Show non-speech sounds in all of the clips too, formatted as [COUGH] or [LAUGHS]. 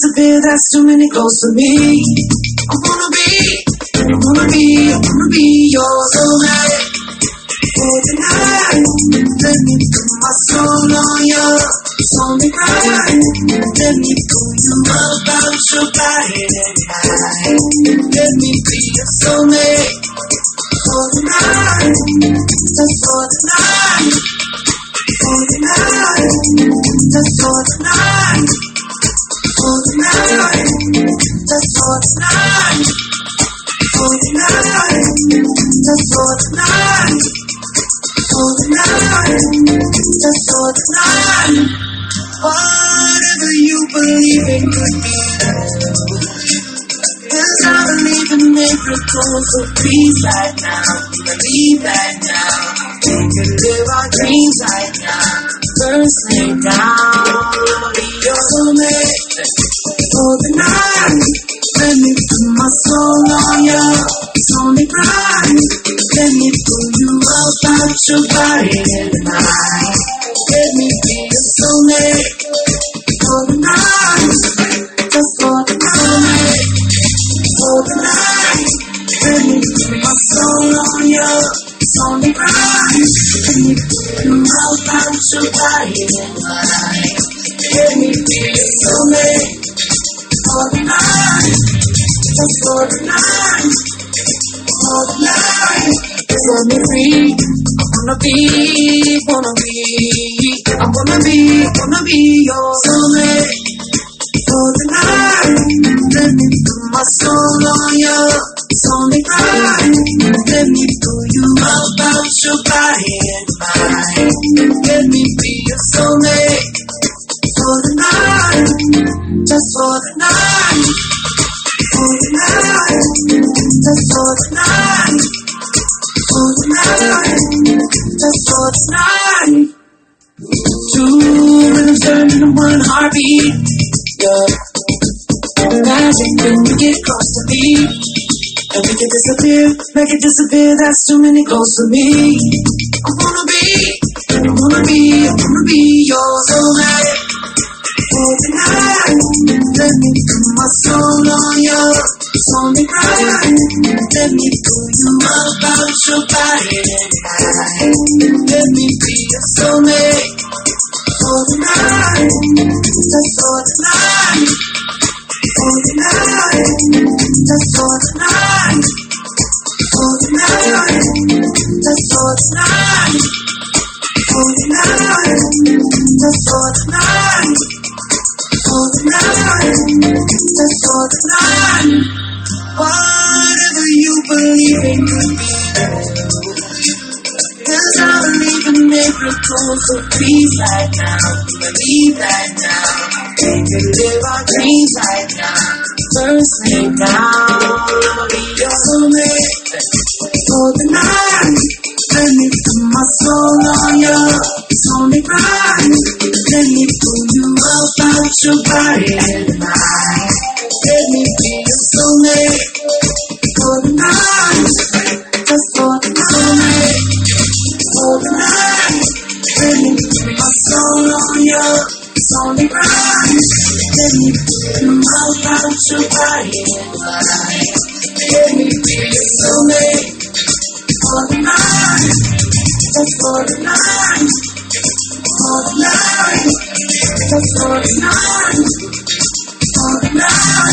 disappear. That's too many close to me. Right now, believe right now. We can live our dreams right now. First lay down, be your soulmate for the night. Let me put my soul on you. It's only right. Let me pull you up out your body and mind. Let about make it disappear. That's too many close to me. I wanna be, I wanna be, I wanna be your soulmate. For tonight, let me put my soul on you. Right. Let me pull you up out your body and. Let me be your soulmate for the night, just for the night, for the night, for the night. Whatever you believe in could be Cause I believe in miracles, so please right now, believe that now. We can live our dreams right now. First lay down, your soulmate for the night. Let me put my soul on you. It's only right. Let me pull you up out your body and mind. Let me be your soulmate for the night. Just for the night. For the night. Let me put my soul on you. It's only. Let me pull you up out your body and. Let me be your soulmate for the night. Just for the night. For the night. Just for the night.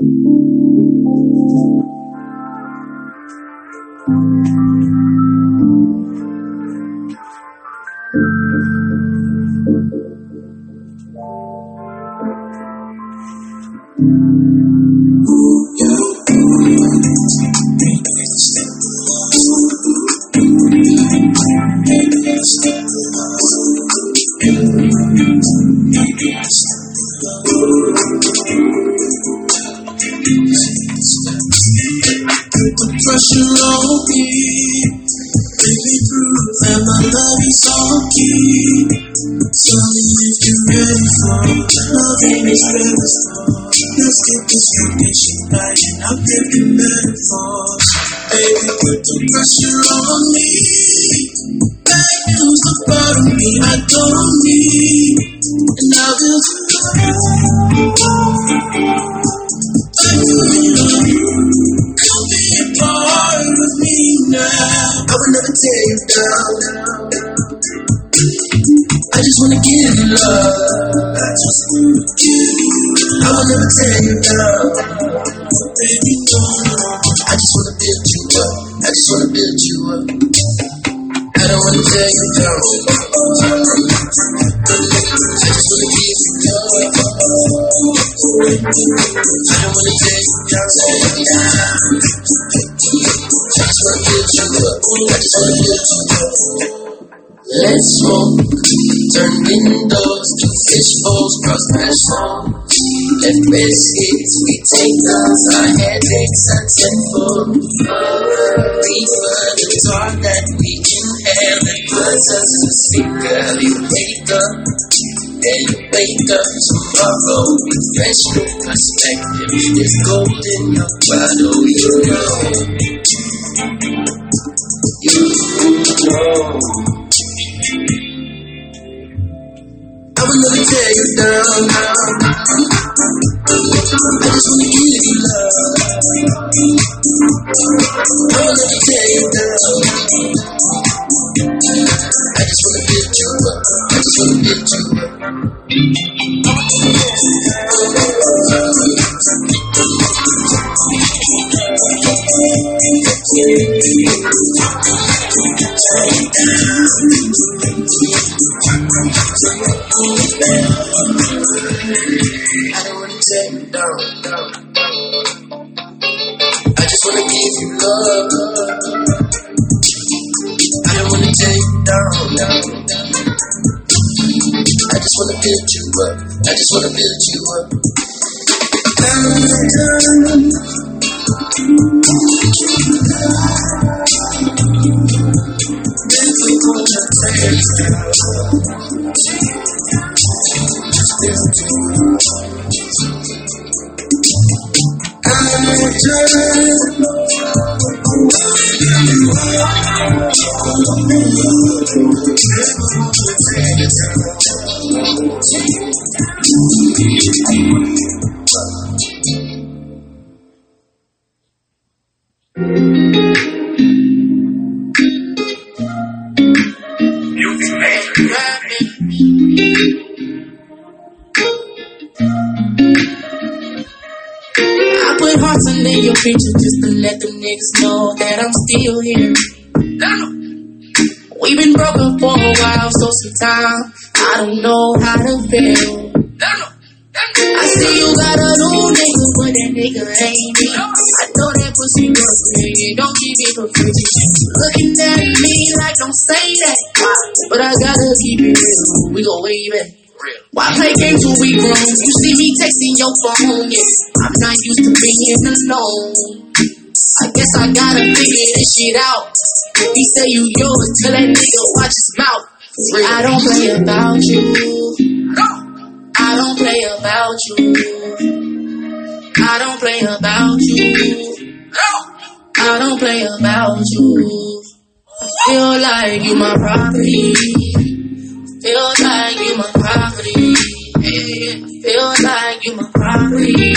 night. Just fresh new perspective. There's gold in your bottle, you know. You know. I will never tear you down. I just wanna give you love. I will never tear you down. I don't wanna take no doubt I just wanna give you love. I don't wanna tear you down, build you. I put hearts under your picture just to let them niggas know that I'm still here. We've been broken for a while, so sometimes I don't know how to feel. I see you got a new nigga, but that nigga ain't me. I know that pussy good, yeah, don't give it for free. Looking at me like don't say that, but I gotta keep it real. We go way back. Why play games when we grown? You see me texting your phone, yeah. I'm not used to being alone. I guess I gotta figure this shit out. He say you yours, tell that nigga watch his mouth. I don't play about you. I don't play about you. I don't play about you. I don't play about you. Feel like you my property. Feel like you my property. Feel like you my property.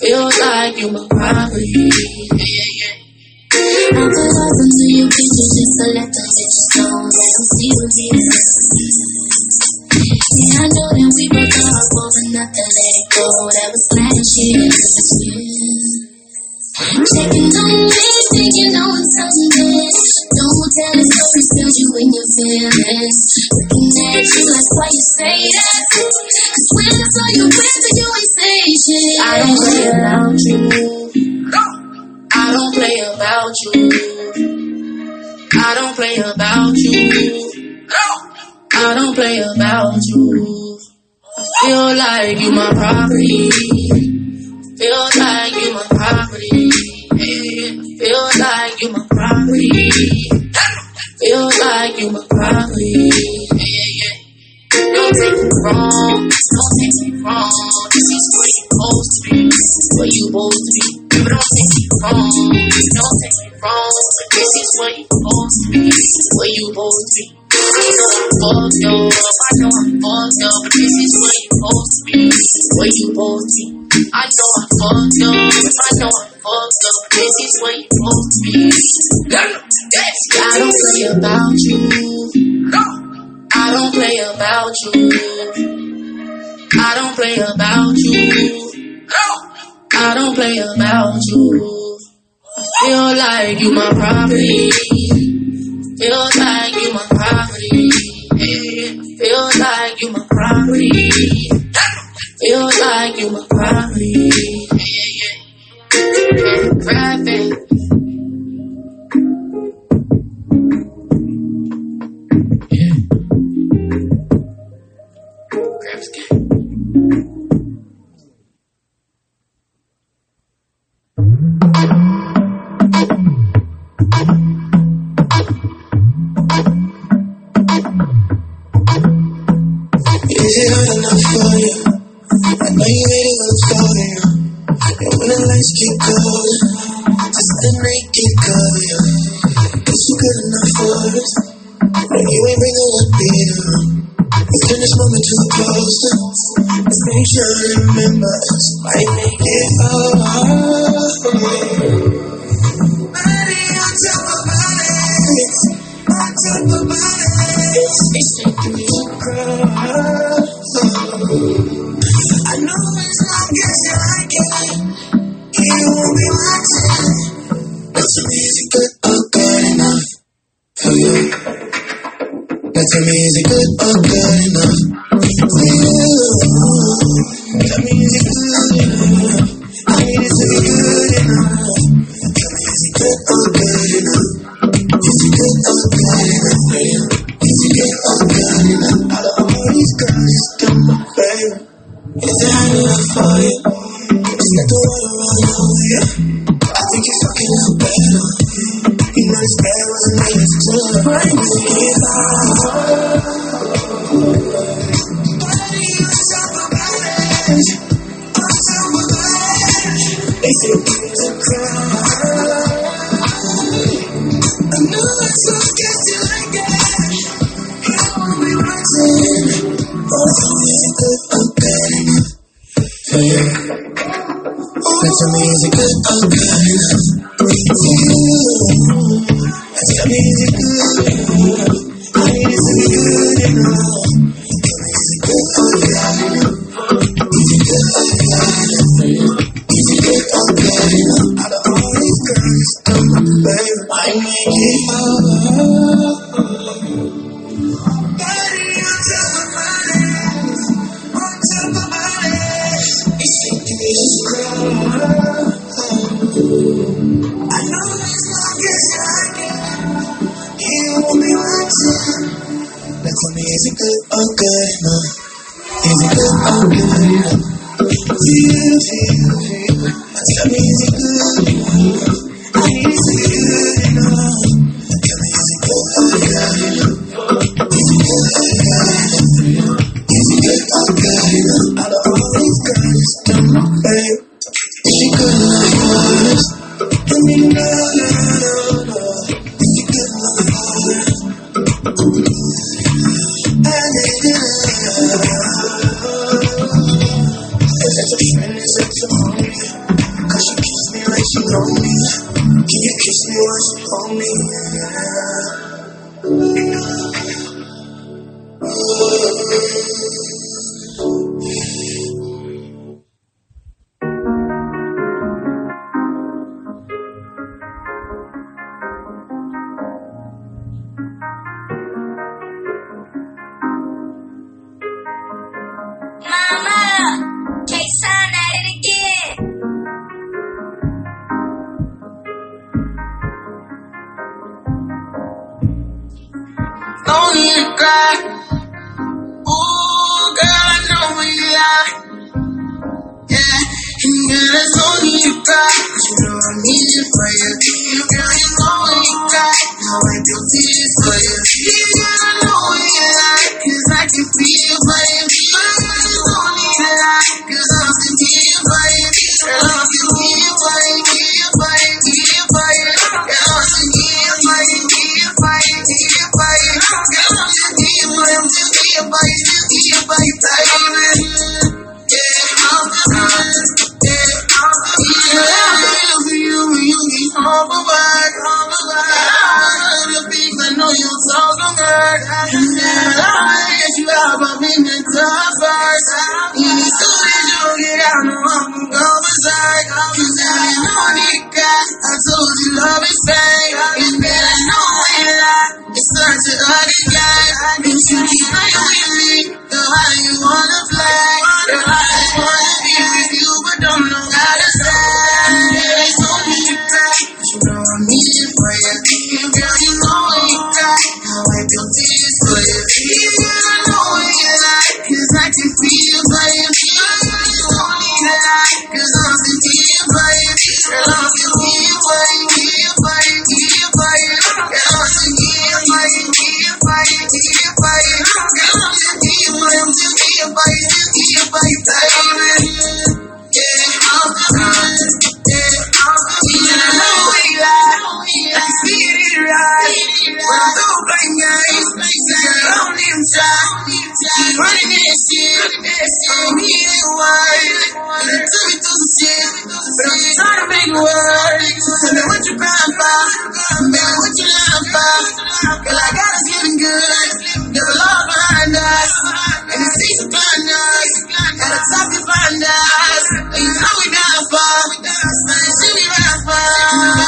Feel like you my property. Yeah, yeah. I put hearts into your pictures just to let the bitches know them see what's here. Yeah, I know that we broke up over nothing, let it go. That was last year. Checking on me, no one tells me. Don't tell the stories, feel you in your feelings. Looking at you like, why you say that? Cause when I saw you with you ain't say shit. I don't play about you. I don't play about you. I don't play about you. I don't play about you. I Feel like you my property. Feel like you my property. Yeah. Feel like you my property. Feel like you my property. Yeah, yeah. Don't take me wrong. Don't take me wrong. This is where you supposed to be. Where you supposed to be. But don't take me wrong. Don't take me wrong. This is where you supposed to be. Where you supposed to be. I know I'm fucked up. I know I'm fucked up. But this is where you supposed to be. Where you supposed to be. I know I'm fucked up. I know I'm fucked up. This is where you to be. I don't play about you. I don't play about you. I don't play about you. I don't play about you. I Feel like you my property. Feel like you my property. Feel like you my property. Feel like you my. Yeah, yeah. Yeah, going, just the night keep calling. Is you good enough for us? No, you ain't bringing up. Let's turn this moment to a poster. Let's make sure remember. Might make it hard. Body on top of on top of. It's making me cry. Is it good or good enough for you? Is it good or good enough for you? Just I'm still here for you, still here for you, baby. Yeah, I'm still here, yeah, I'm I know you like, I see it right. But I'm so playing games, girl, I don't even try. Keep running shit, I'm. And it took me but I'm make it work. Tell me what you crying for, baby, what you for. Got a top behind us, and you know we down for,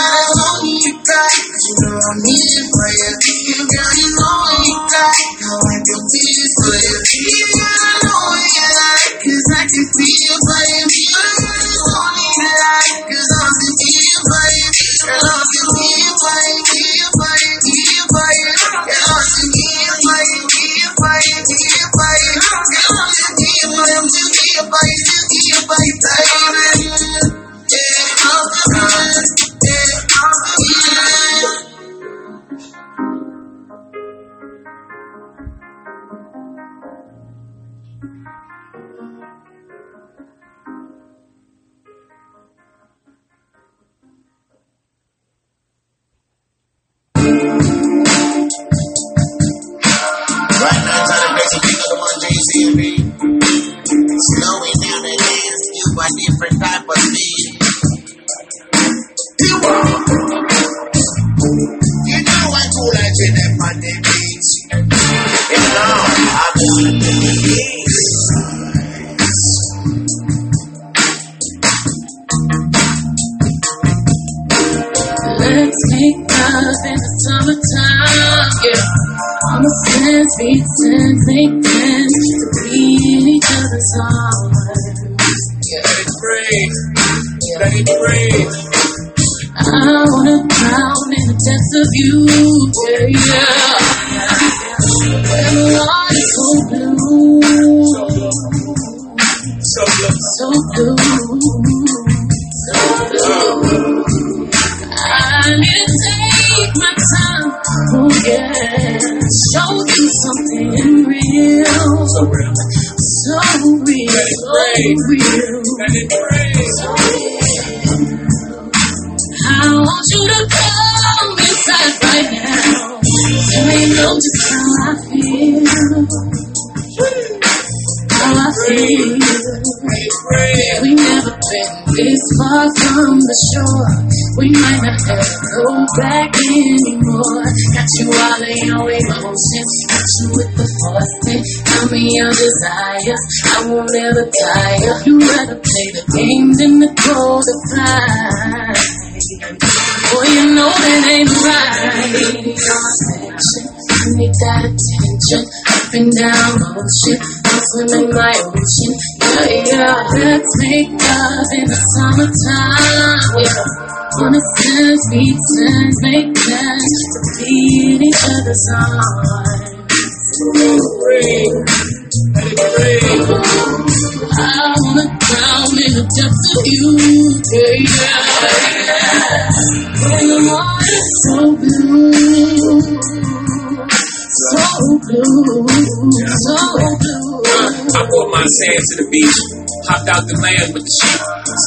Right now, trying to the one JC and me. Slowing down the hands, you a different type of speed. You. You know I the. You know gonna do the beats. Let's make love in the summertime, yeah. On the sands, beats and make to be in each other's arms. Yeah, let it breathe. Let it breathe. I wanna drown in the depths of you, yeah, yeah. Where the water is so blue, So look. so blue, so blue. I need to take my time, oh yeah. Show you something real, So real. so real, so real. Let it. So real. I want you to come inside right now. So you know just how I feel. Breathe. We never been this far from the shore. We might not ever go back anymore. Got you all in your emotions. Got you with the force. Tell me your desires. I won't ever tire. You rather play the game than the to fight. Boy, you know that ain't right. I need that attention. Up and down motion. I'm swimming my ocean. Yeah, yeah. Let's make love in the summertime. Yeah. On the sands, beats and make plans to be each other's arms. I wanna drown in the depths of you, yeah. When the water's so blue, so blue, so blue. I brought my sand to the beach. Hopped out the land with the sheep.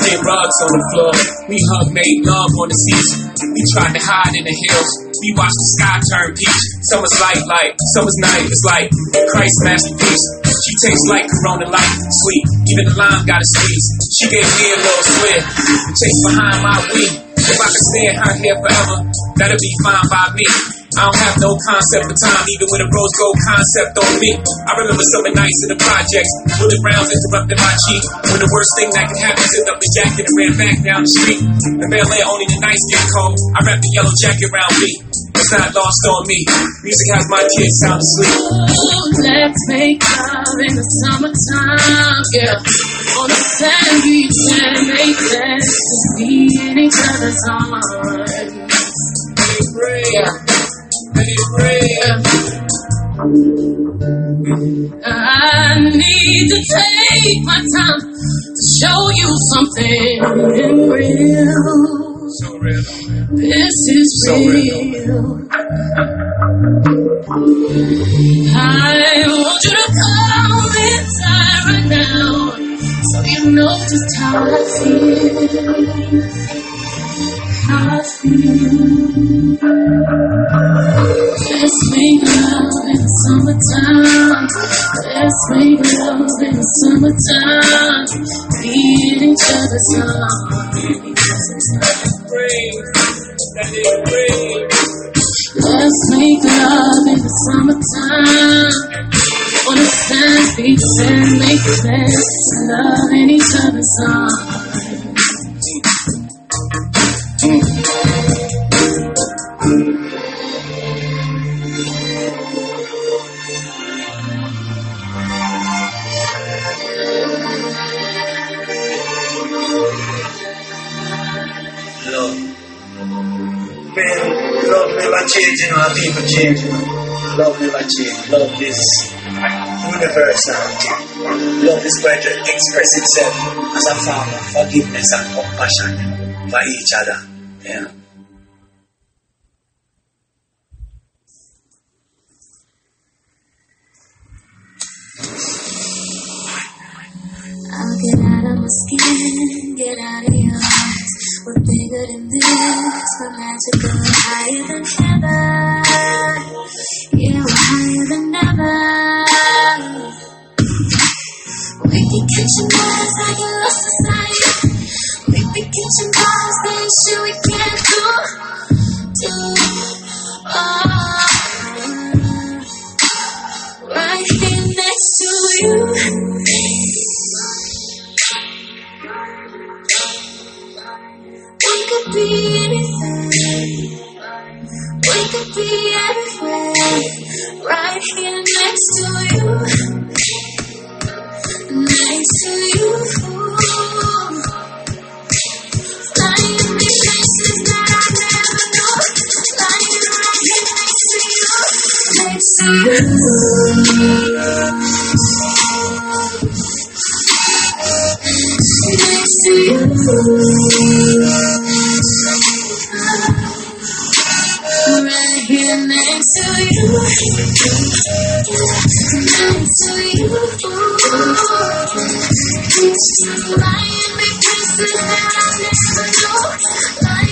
Same rugs on the floor. We hug, made love on the seats. We tried to hide in the hills. We watched the sky turn peach. Summer's light, light. Summer's night. It's like Christ's masterpiece. She tastes like Corona Light, sweet. Even the lime got a squeeze. She gave me a little swig. The taste behind my weed. If I could stay in her here forever, that'll be fine by me. I don't have no concept of time, even with a rose gold concept on me. I remember summer nights in the projects, bullet rounds interrupting my cheek. When the worst thing that could happen, zipped up the jacket and ran back down the street. In Bel Air, only the nights get cold. I wrapped the yellow jacket around me. It's not lost on me. Music has my kids sound asleep. Ooh, let's make love in the summertime, yeah. On the sand beach and make sense to be in each other's arms. Let it rain. Yeah. I need to take my time to show you something real. This is real. I want you to come inside right now so you know just how I feel. Feel. Let's make love in the summertime. Let's make love in the summertime. Be each other's rain. Let's make love in the summertime. On the sand beach and make sense. Love in each other's arms. Know, how people know. Love never change. Love is universality. Love is going to express itself as a form of forgiveness and compassion for each other. I'll get out of my skin, get out of your eyes. We're bigger than this, we're magical, higher than heaven. Yeah, we're higher than ever. We can be catching eyes like a lost society. We catching vibes, being we can't do, do. Oh, right here next to you. We could be anything. We could be everywhere. Right here next to you. Next to you. Right here next to you. Next to you. Lying with places that I never know.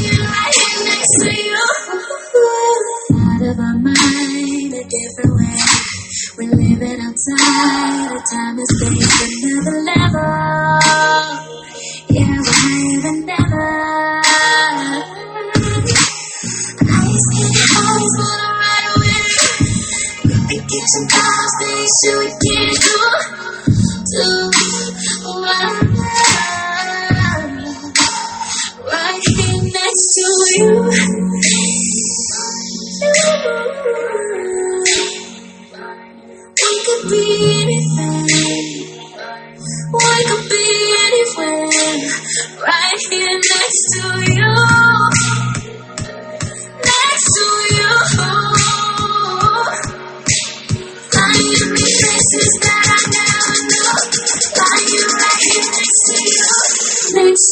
Outside of time and space, another level. Yeah, we're higher than ever. Cream always wanna ride away. We be catching cars, they sure we do. Do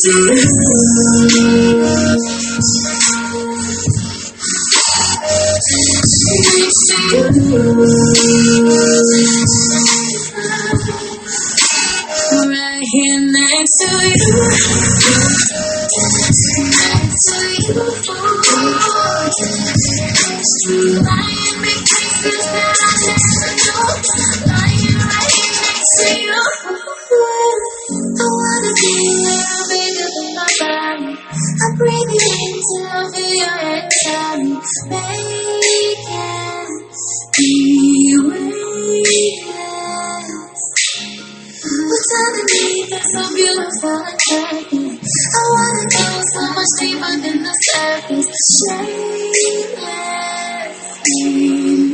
Right here next to you. Next to you. I wanna go so much deeper than the surface. Shameless, be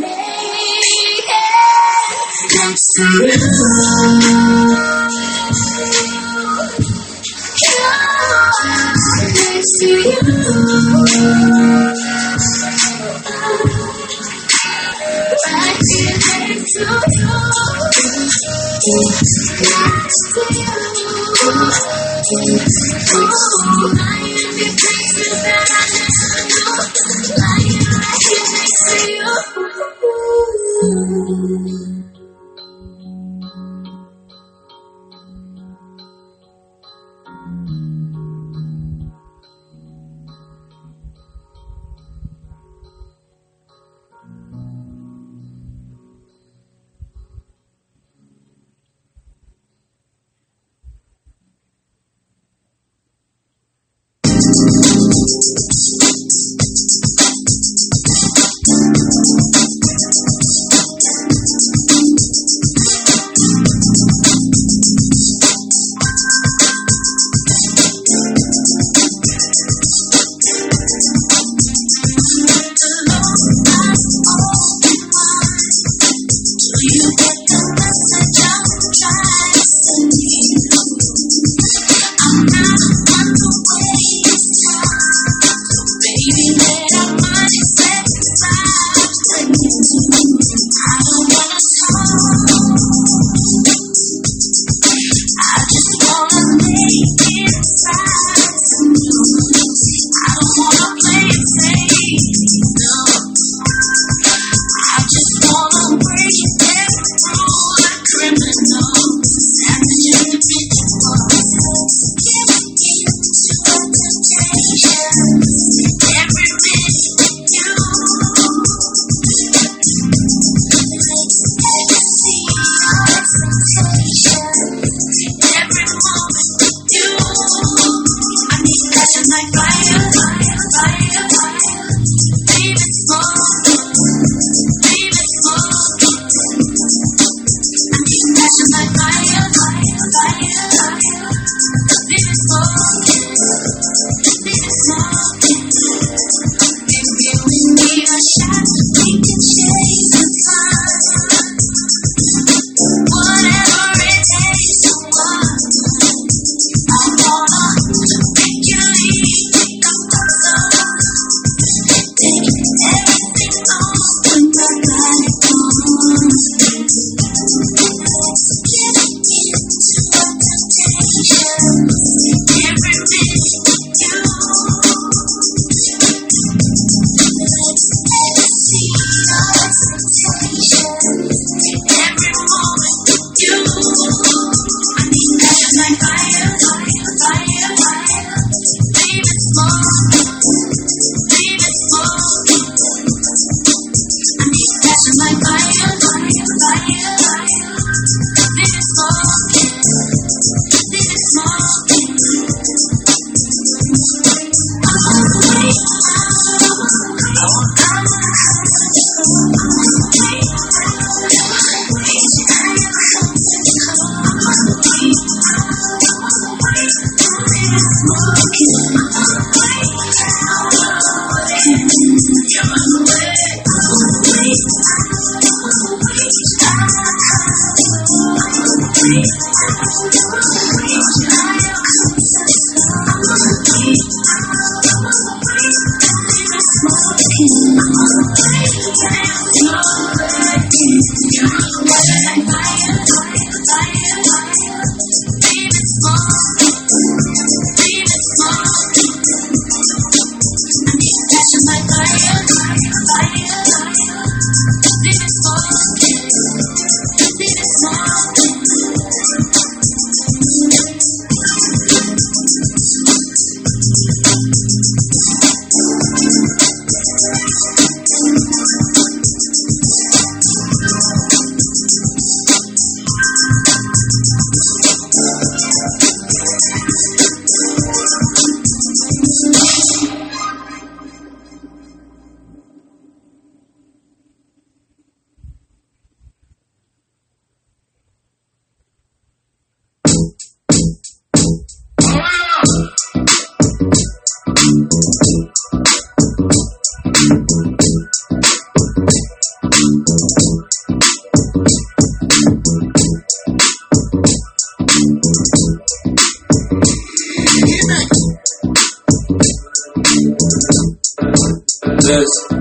next to you. Next to you, right here next to you, next to you. Thank you.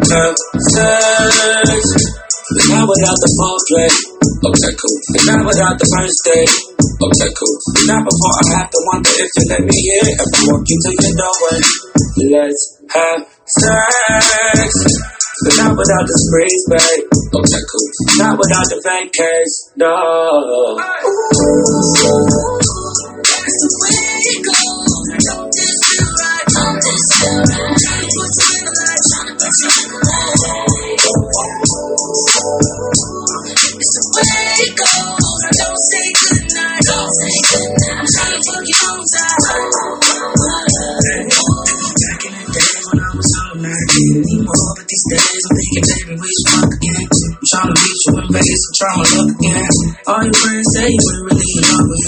Sex. Not without the foreplay. Okay, cool. Not without the first date. Okay, cool. Not before I have to wonder if you let me in. If I walk you to your doorway. Let's have sex. But not without the sprees, babe. Okay, cool. Not without the vacays, no. It's the way it goes. Don't this feel right? Don't this feel right? More, but these days I'm thinking, baby, should again. I'm trying to you in Vegas, I'm trying look again. All your friends say you ain't really in love me.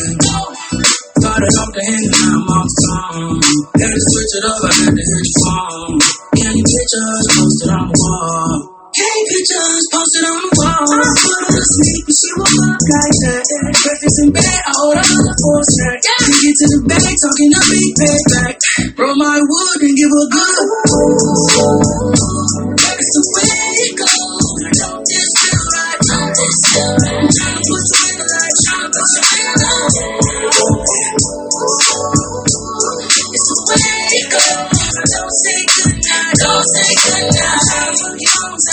Started off the hand and now I'm off tongue. Had to switch it up, I had to hit phone. Candy pictures posted on the wall. Candy pictures posted on the wall. I put her to sleep and she woke up like that. Breakfast in bed, I hold on the four snack. To get to the bag, talking a big bag back. Roll my wood and give a good. It's the way it goes. Don't feel right? Don't feel right? To put in. It's the way it goes. Don't say don't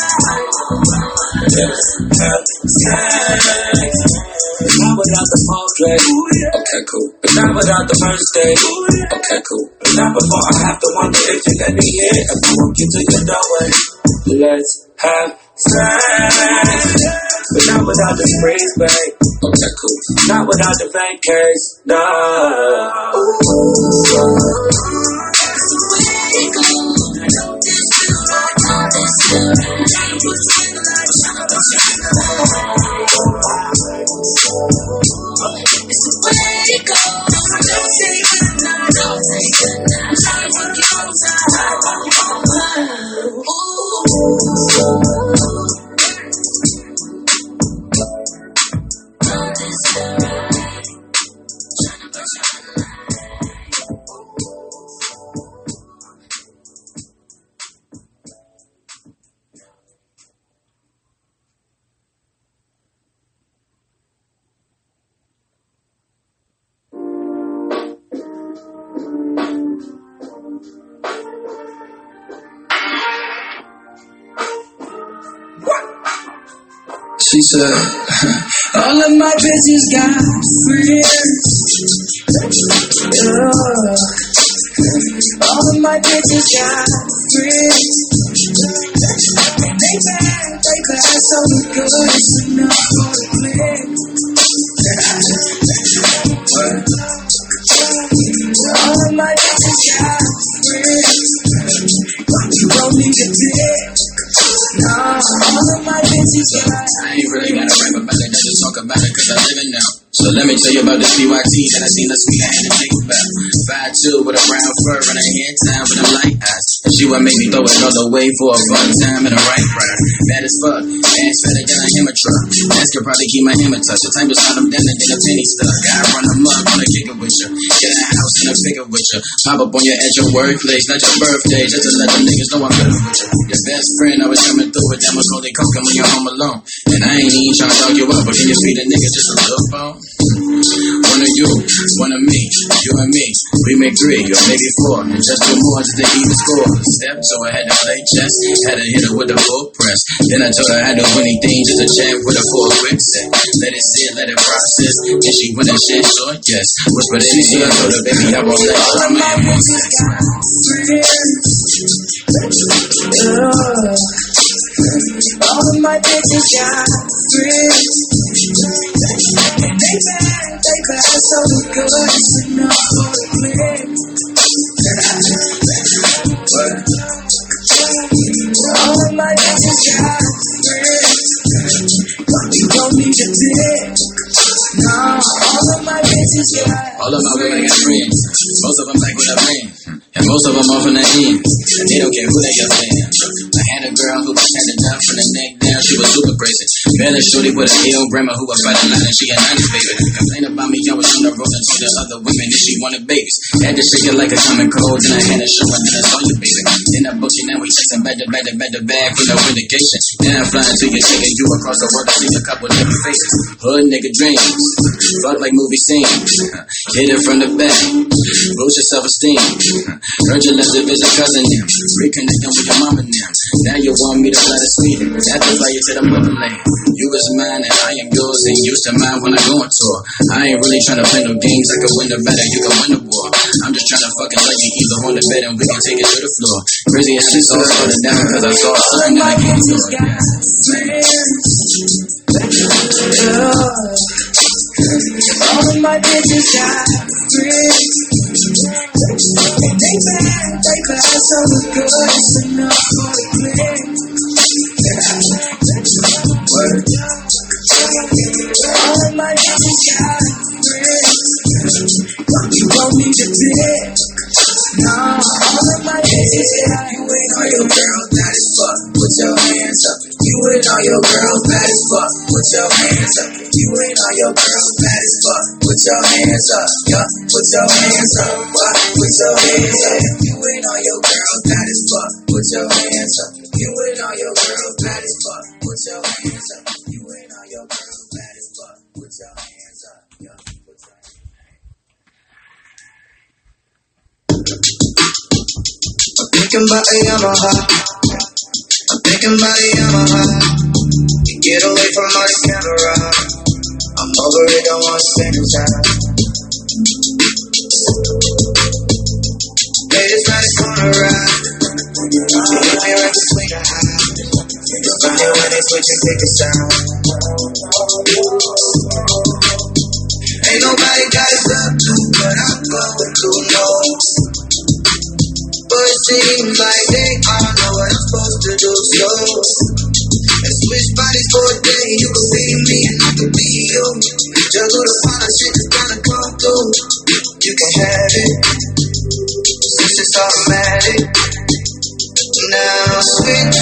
say. Not without the foreplay. Okay, cool. But not without the first date. Okay, cool. But not before I have to wonder if you let me in. If I walk you to your doorway. Let's have sex. But not without the sprees, babe. Okay, cool. Not without the vacays, no. It's It's the way it goes. Don't say She said, [LAUGHS] All of my bitches got friends. Yeah. All of my bitches got friends. They bad, they bad, so good. It's enough for the click. All of my bitches got friends. You don't need a dick. No, all of my bitches got I it, I just talk about it cause I live it now. So let me tell you about this BYT that I seen us speak and the think about. Five two with a brown fur and a hair time with them light eyes. She would make me throw it all way for a fun time and a right ride. Bad as fuck, ass fatter than a hammer truck. Ass could probably keep my hammer touch. The type of shot them down and then a penny stuck. I run them up, wanna kick it with you. Get a house and a figure with you. Pop up on your at your workplace, not your birthday, just to let the niggas know I'm good with you. Your best friend I was coming through with that was holy coke when you're home alone. And I ain't even trying to dog you up, but can you feed a nigga just a little phone? One of you, one of me, you and me. We make three, or maybe four. Just two more just the even score. Step, so I had to play chess. Had to hit her with the full press. Then I told her I do anything just to chat with her a quick sec. Let it sit, let it process. And she went and shit, sure, yes. Whispered in the ear, told her, baby, I won't let you. I'm in. All of my bitches got friends. Bad, they bad, so good. It's enough for the click. All of my bitches got friends. You don't need a dick. No, all of my of my women got friends. Most of them like what I mean. And most of them off on the end. And they don't care who they are. I had a girl who was handed down from the neck down. She was super crazy. A shorty with a ill brimmer who was fighting and she a 90 baby. Complain about me, I was on the road and told the other women that she wanted babies. Had to shake it like a common cold. Then I had to show her that I saw you, baby. Then I booked you, now we chasing back to back to back to back with no indication. Then I fly until you're taking you across the world to see a couple different faces. Hood nigga dreams. Fuck like movie scenes. Hit it from the back. Boost your self esteem. Heard you left the a cousin now. Reconnecting with your mama now. Now you want me to fly to Sweden. Have to fly you to the motherland. You is mine and I am yours and used to mine when I go on tour. I ain't really trying to play no games. I can win the battle, you can win the war. I'm just trying to fucking let you either on the bed and we can take it to the floor. Crazy as shit, so I put it down cause I saw something that I can't ignore. All of my bitches got friends. And they bad, they bad, so good enough for the dick. No, all of my got You ain't all your girls bad as fuck. Put your hands up. You ain't all your girls bad as fuck. Put your hands up. You ain't all your girls bad as fuck. Put your hands up. Yeah, put your hands up. Put your hands up. You ain't all your girls bad as fuck. Put your hands up. You ain't all your girls bad as fuck. Thinking about a Yamaha. I'm thinking about a Yamaha. You get away from all camera. I'm over it, don't want to spend your time. Babe, it's not a corner ride. You hit me right between the eyes. It's funny when they switch and pick a sound. Ain't nobody Seems like they all know what I'm supposed to do, so Let's switch bodies for a day, you can be me and I can be you. Juggle the fun, shit is gonna come through. You can have it, since it's automatic. Now switch,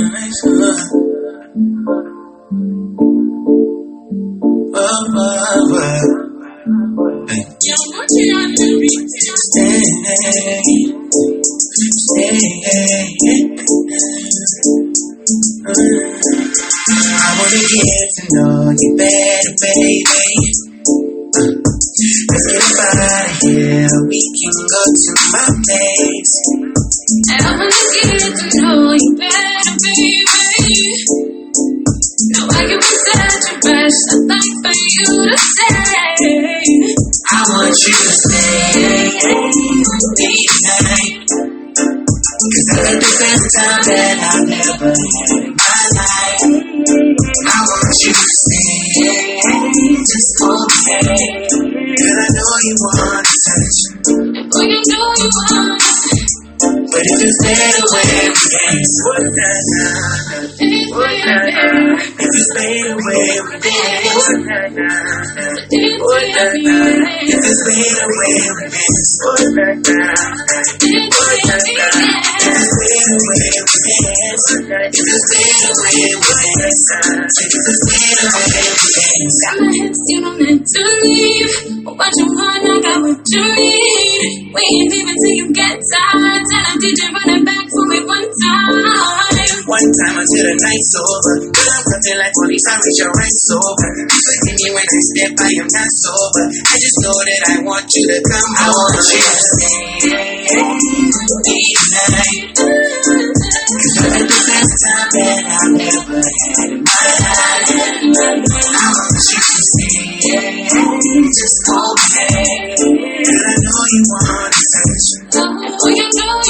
I wanna get to know you better, baby. Get up out of here. We can go to my place. And I wanna get to know you better, baby. Know I can be such a rush. I'd like for you to say. I want you to stay with me tonight. Cause I think the best time that I've ever had in my life. I want you to stay, just hold me. Cause I know you want to touch. Boy, you know Better where we dance, what it, What baby. If where we dance, what. It, What baby. If where we dance, what. It, What baby. If it's better where we dance, if it's better where we dance, if it's better where. Got my hips, you don't to leave. What you want, I got what you need. We ain't leaving till you get tired. DJ run it back for me one time. One time until the night's over. Girl, I'm something like police, I reach your rent's over. You forgive me when I step by, I'm not sober. I just know that I want you to come I want you to stay tonight. Cause I had the best time that I've ever had in my life. I want you to stay, just hold me. Girl, I know you want to touch. Oh, you know you want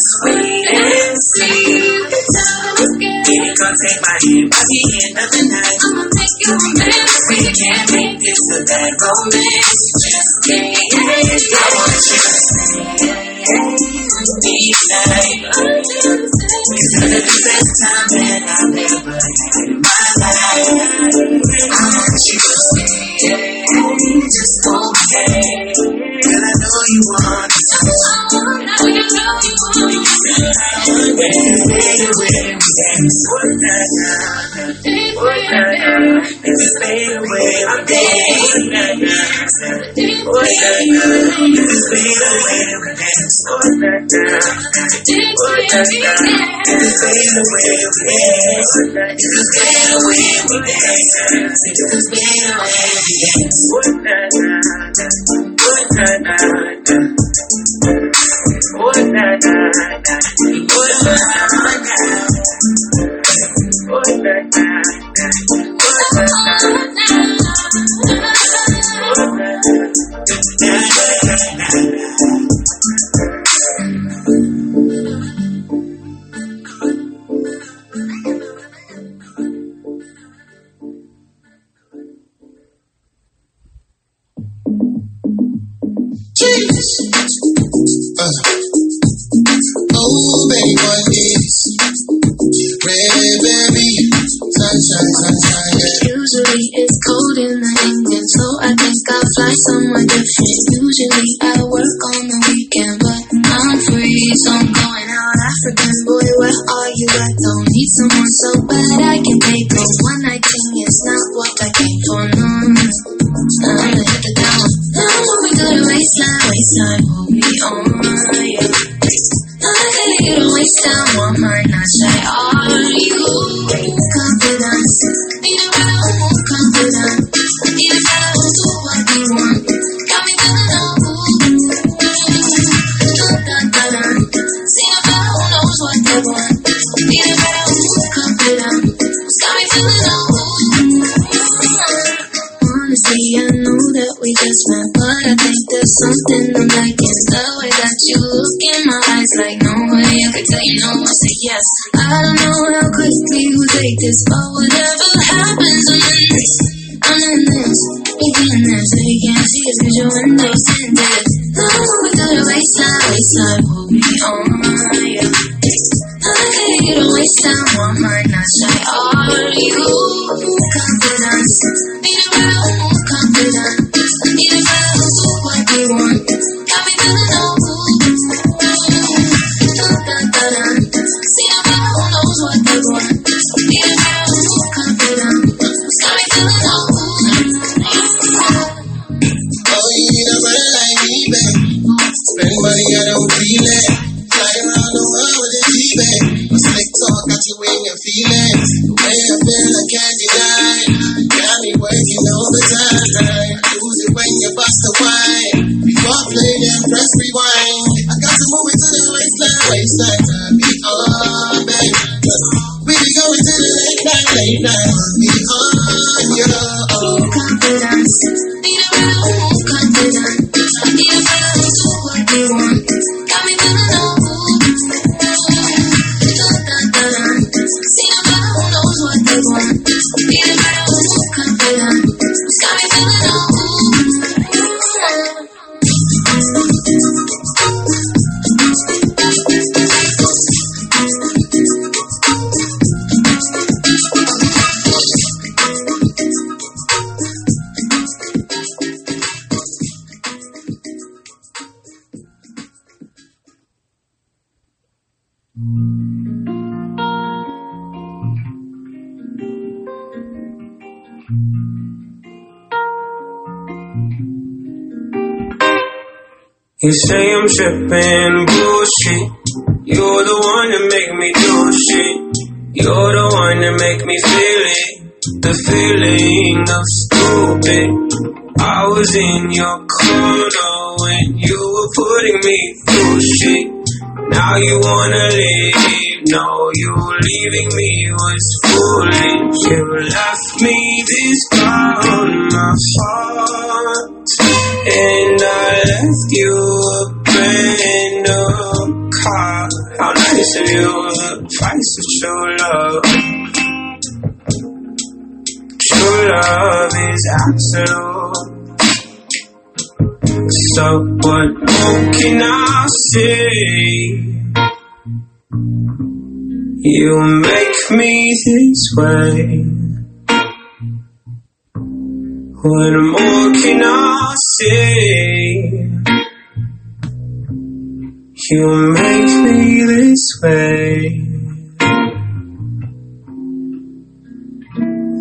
can the wait and see. Come take my hand by the end of the night. I'ma make you romance. We can make this a bad romance. Just can't. I want you to stay tonight. Cause I had the time that I've ever had in my life. But if what na na na. What na na. na na na. Na na. na na. It's it's it's na. Oh, baby, what is red baby? Sunshine, sunshine, yeah. Usually it's cold in the evening, so I think I'll fly somewhere different. Usually I work on the weekend, but I'm free, so I'm going out African. Boy, where are you? I don't need someone so bad I can take a one night thing. It's not what I came for, no. I'ma hit the do the waistline, waistline will be on, yeah. I gotta get a waistline, one might not say, are you you no, say yes. I don't know how quickly we take this, but whatever happens, I'm in this. I'm in this. Getting this, so you can't see us in this and this. Now we through the waistline, waistline, hold me on, yeah. I can't get a waistline, want mine, not You say I'm tripping bullshit. You're the one that make me do shit. You're the one that make me feel it. The feeling of stupid. I was in your corner when you were putting me through shit. Now you wanna leave. No, you leaving me was foolish. You left me this scar on my heart. And I left you a brand new car. How nice of you, the price of true love. True love is absolute. So what more can I say? You make me this way. What more can I say? You make me this way.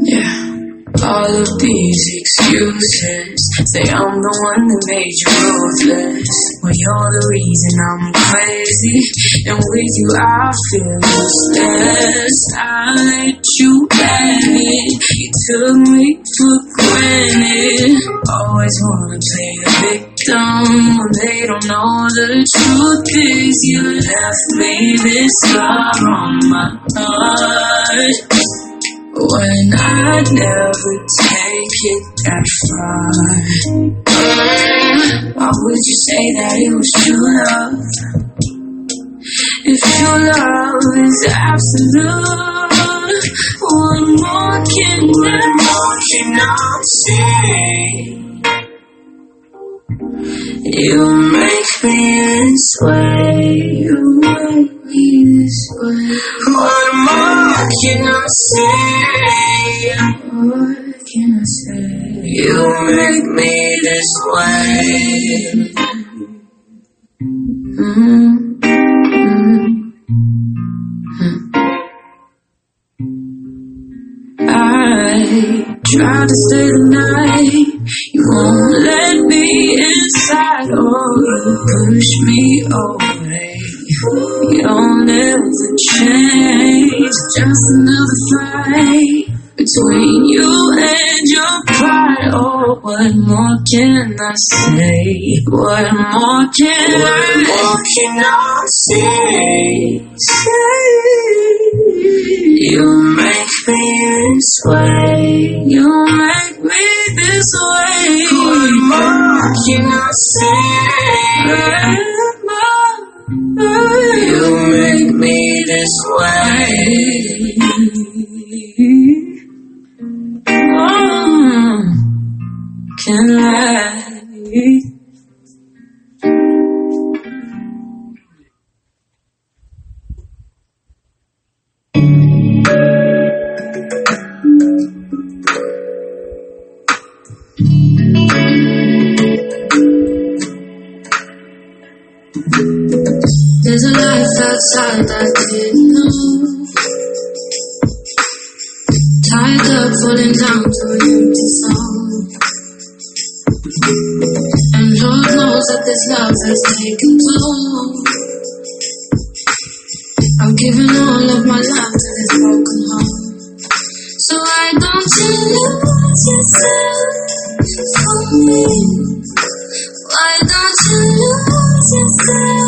Yeah. All of these excuses say I'm the one that made you ruthless. Well, you're the reason I'm crazy, and with you I feel useless. I let you have it, you took me for granted. Always wanna play the victim when they don't know the truth is you left me this scar on my heart. When I'd never take it that far. Why would you say that it was true love? If true love is absolute, what more can What I more can I say? You make me this way. You make me this way. What more can I say? What can I say? You make me this way. I try to stay the night. You won't let me inside, or you push me away. You'll never change. Just another fight between you and your pride. Oh, what more can I say? What more can What I more can I say? say? You make me this way. You make me this way. What more can I say? You make me this way. Oh, can lie. There's a life outside I didn't know. Tied up, falling down to an empty soul. And Lord knows that this love has taken toll. I've given all of my love to this broken home. So why don't you lose yourself for me? Why don't you lose yourself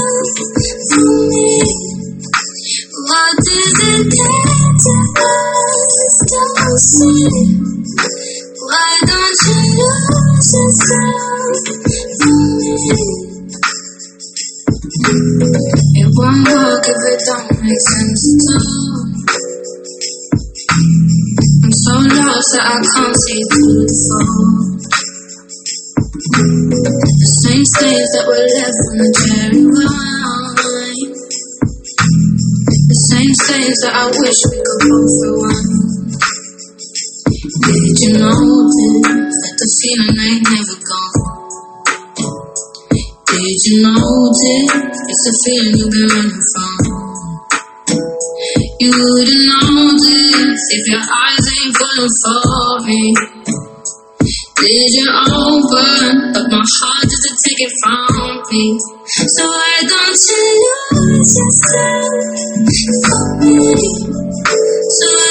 Why don't you lose yourself for me? It won't work if it don't make sense at all. I'm so lost that I can't see through the fog. The same stains that were left from the cherry wine. The same stains that I wish we could both rewind. Did you notice that the feeling ain't never gone? Did you know notice it's a feeling you've been running from? You wouldn't notice if your eyes ain't falling for me. Did you open up my heart just to take it from me? So why don't you lose yourself for me? So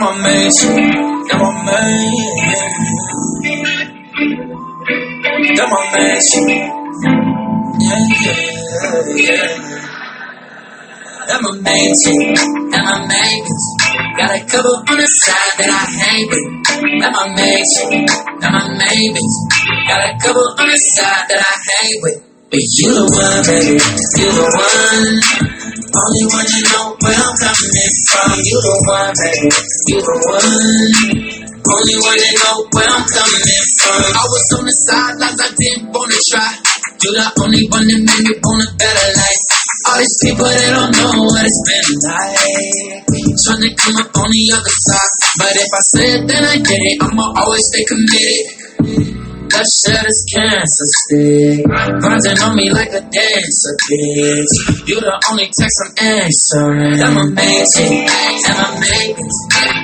That my man. That my man, yeah, yeah, yeah. That my main bitch. Got a couple on the side that I hang with. Chick, that my main. Got a couple on the side that I hang with. But you the one, baby, you the one. Only one you know where I'm coming from. You the one, baby, you the one. Only one that know where I'm coming from. I was on the sidelines, I didn't wanna try. You the only one that made me want a better life. All these people they don't know what it's been like. Trying to come up on the other side. But if I say it, then I get it. I'ma always stay committed. That shit is cancer stick. Grinding on me like a dancer, bitch. You the only text I'm answering. I'm amazing, I'm amazing.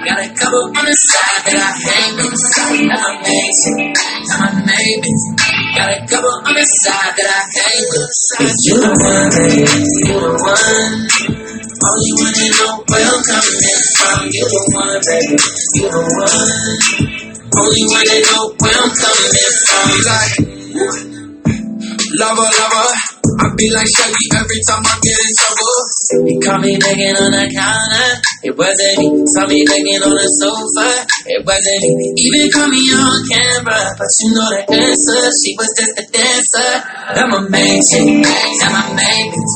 Got a couple on the side that I hang with. I'm amazing, I'm amazing. Got a couple on the side that I hang with. You the one, baby, you the one. Only one that know where I'm coming from. You the one, baby, you the one. Only that know where I'm coming from. Like, lover, lover. I be like Shelly every time I get in trouble. He caught me begging on the counter. It wasn't me. Saw me begging on the sofa. It wasn't me. Even caught me on camera. But you know the answer. She was just a dancer. I'm amazing. I'm amazing.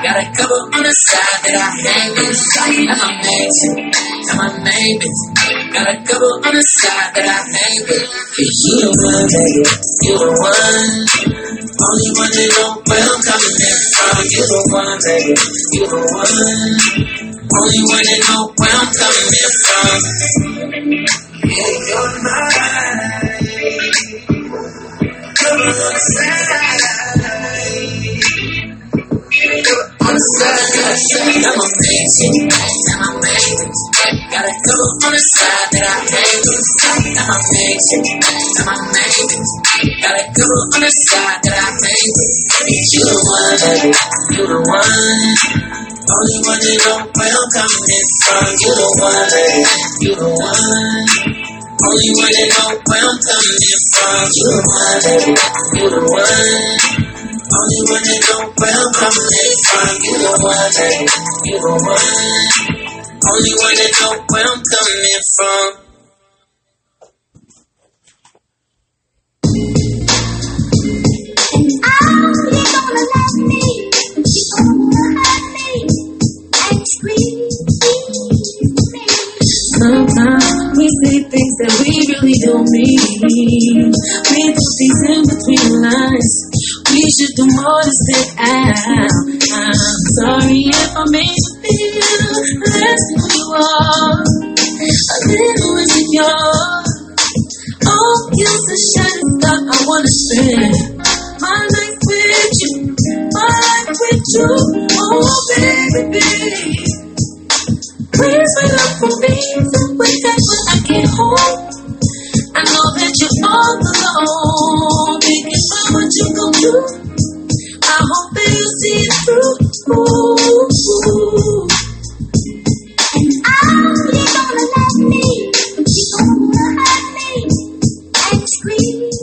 Got a couple on the side that I hang with. I'm amazing. I'm amazing. Got a couple on the side that I hang with. You the one, baby. You the one. Only one that know where I'm coming in from. You the one, baby. You the one. Only one that know where I'm coming in from. Yeah, you're mine. Couple on the side. On the side, got a side. I'm amazing. I'm amazing. Got a couple on the side that I hang with. I'm amazing. I'm amazing. Got a couple on the side that I with. You the one. You the one. Only one that know where I'm coming from. You the one. You the one. Only one that know where I'm coming from. You the one. You the one. Only one that know where I'm coming from. You the one. You the one. Only one that know where I'm coming from. Oh, you're gonna let me, you're gonna hurt me, and squeeze me. Sometimes we say things that we really don't mean. We put these in between the lines. We should do more to sit out. I'm sorry if I made you feel less than you are. A little insecure. Oh, you're the shining I wanna spend my life with you, my life with you. Oh, baby, baby. Please wait up for me till whenever I get home. I know that you're all alone, thinking about what you gon' do. I hope that you see it through. And I'm you gonna let me, you gonna hurt me, and squeeze me.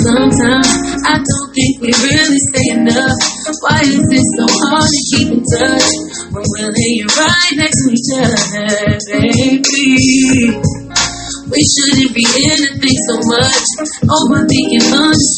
Sometimes I don't think we really say enough. Why is it so hard to keep in touch when we're laying right next to each other, baby? We shouldn't be into things so much. Overthinking, understanding.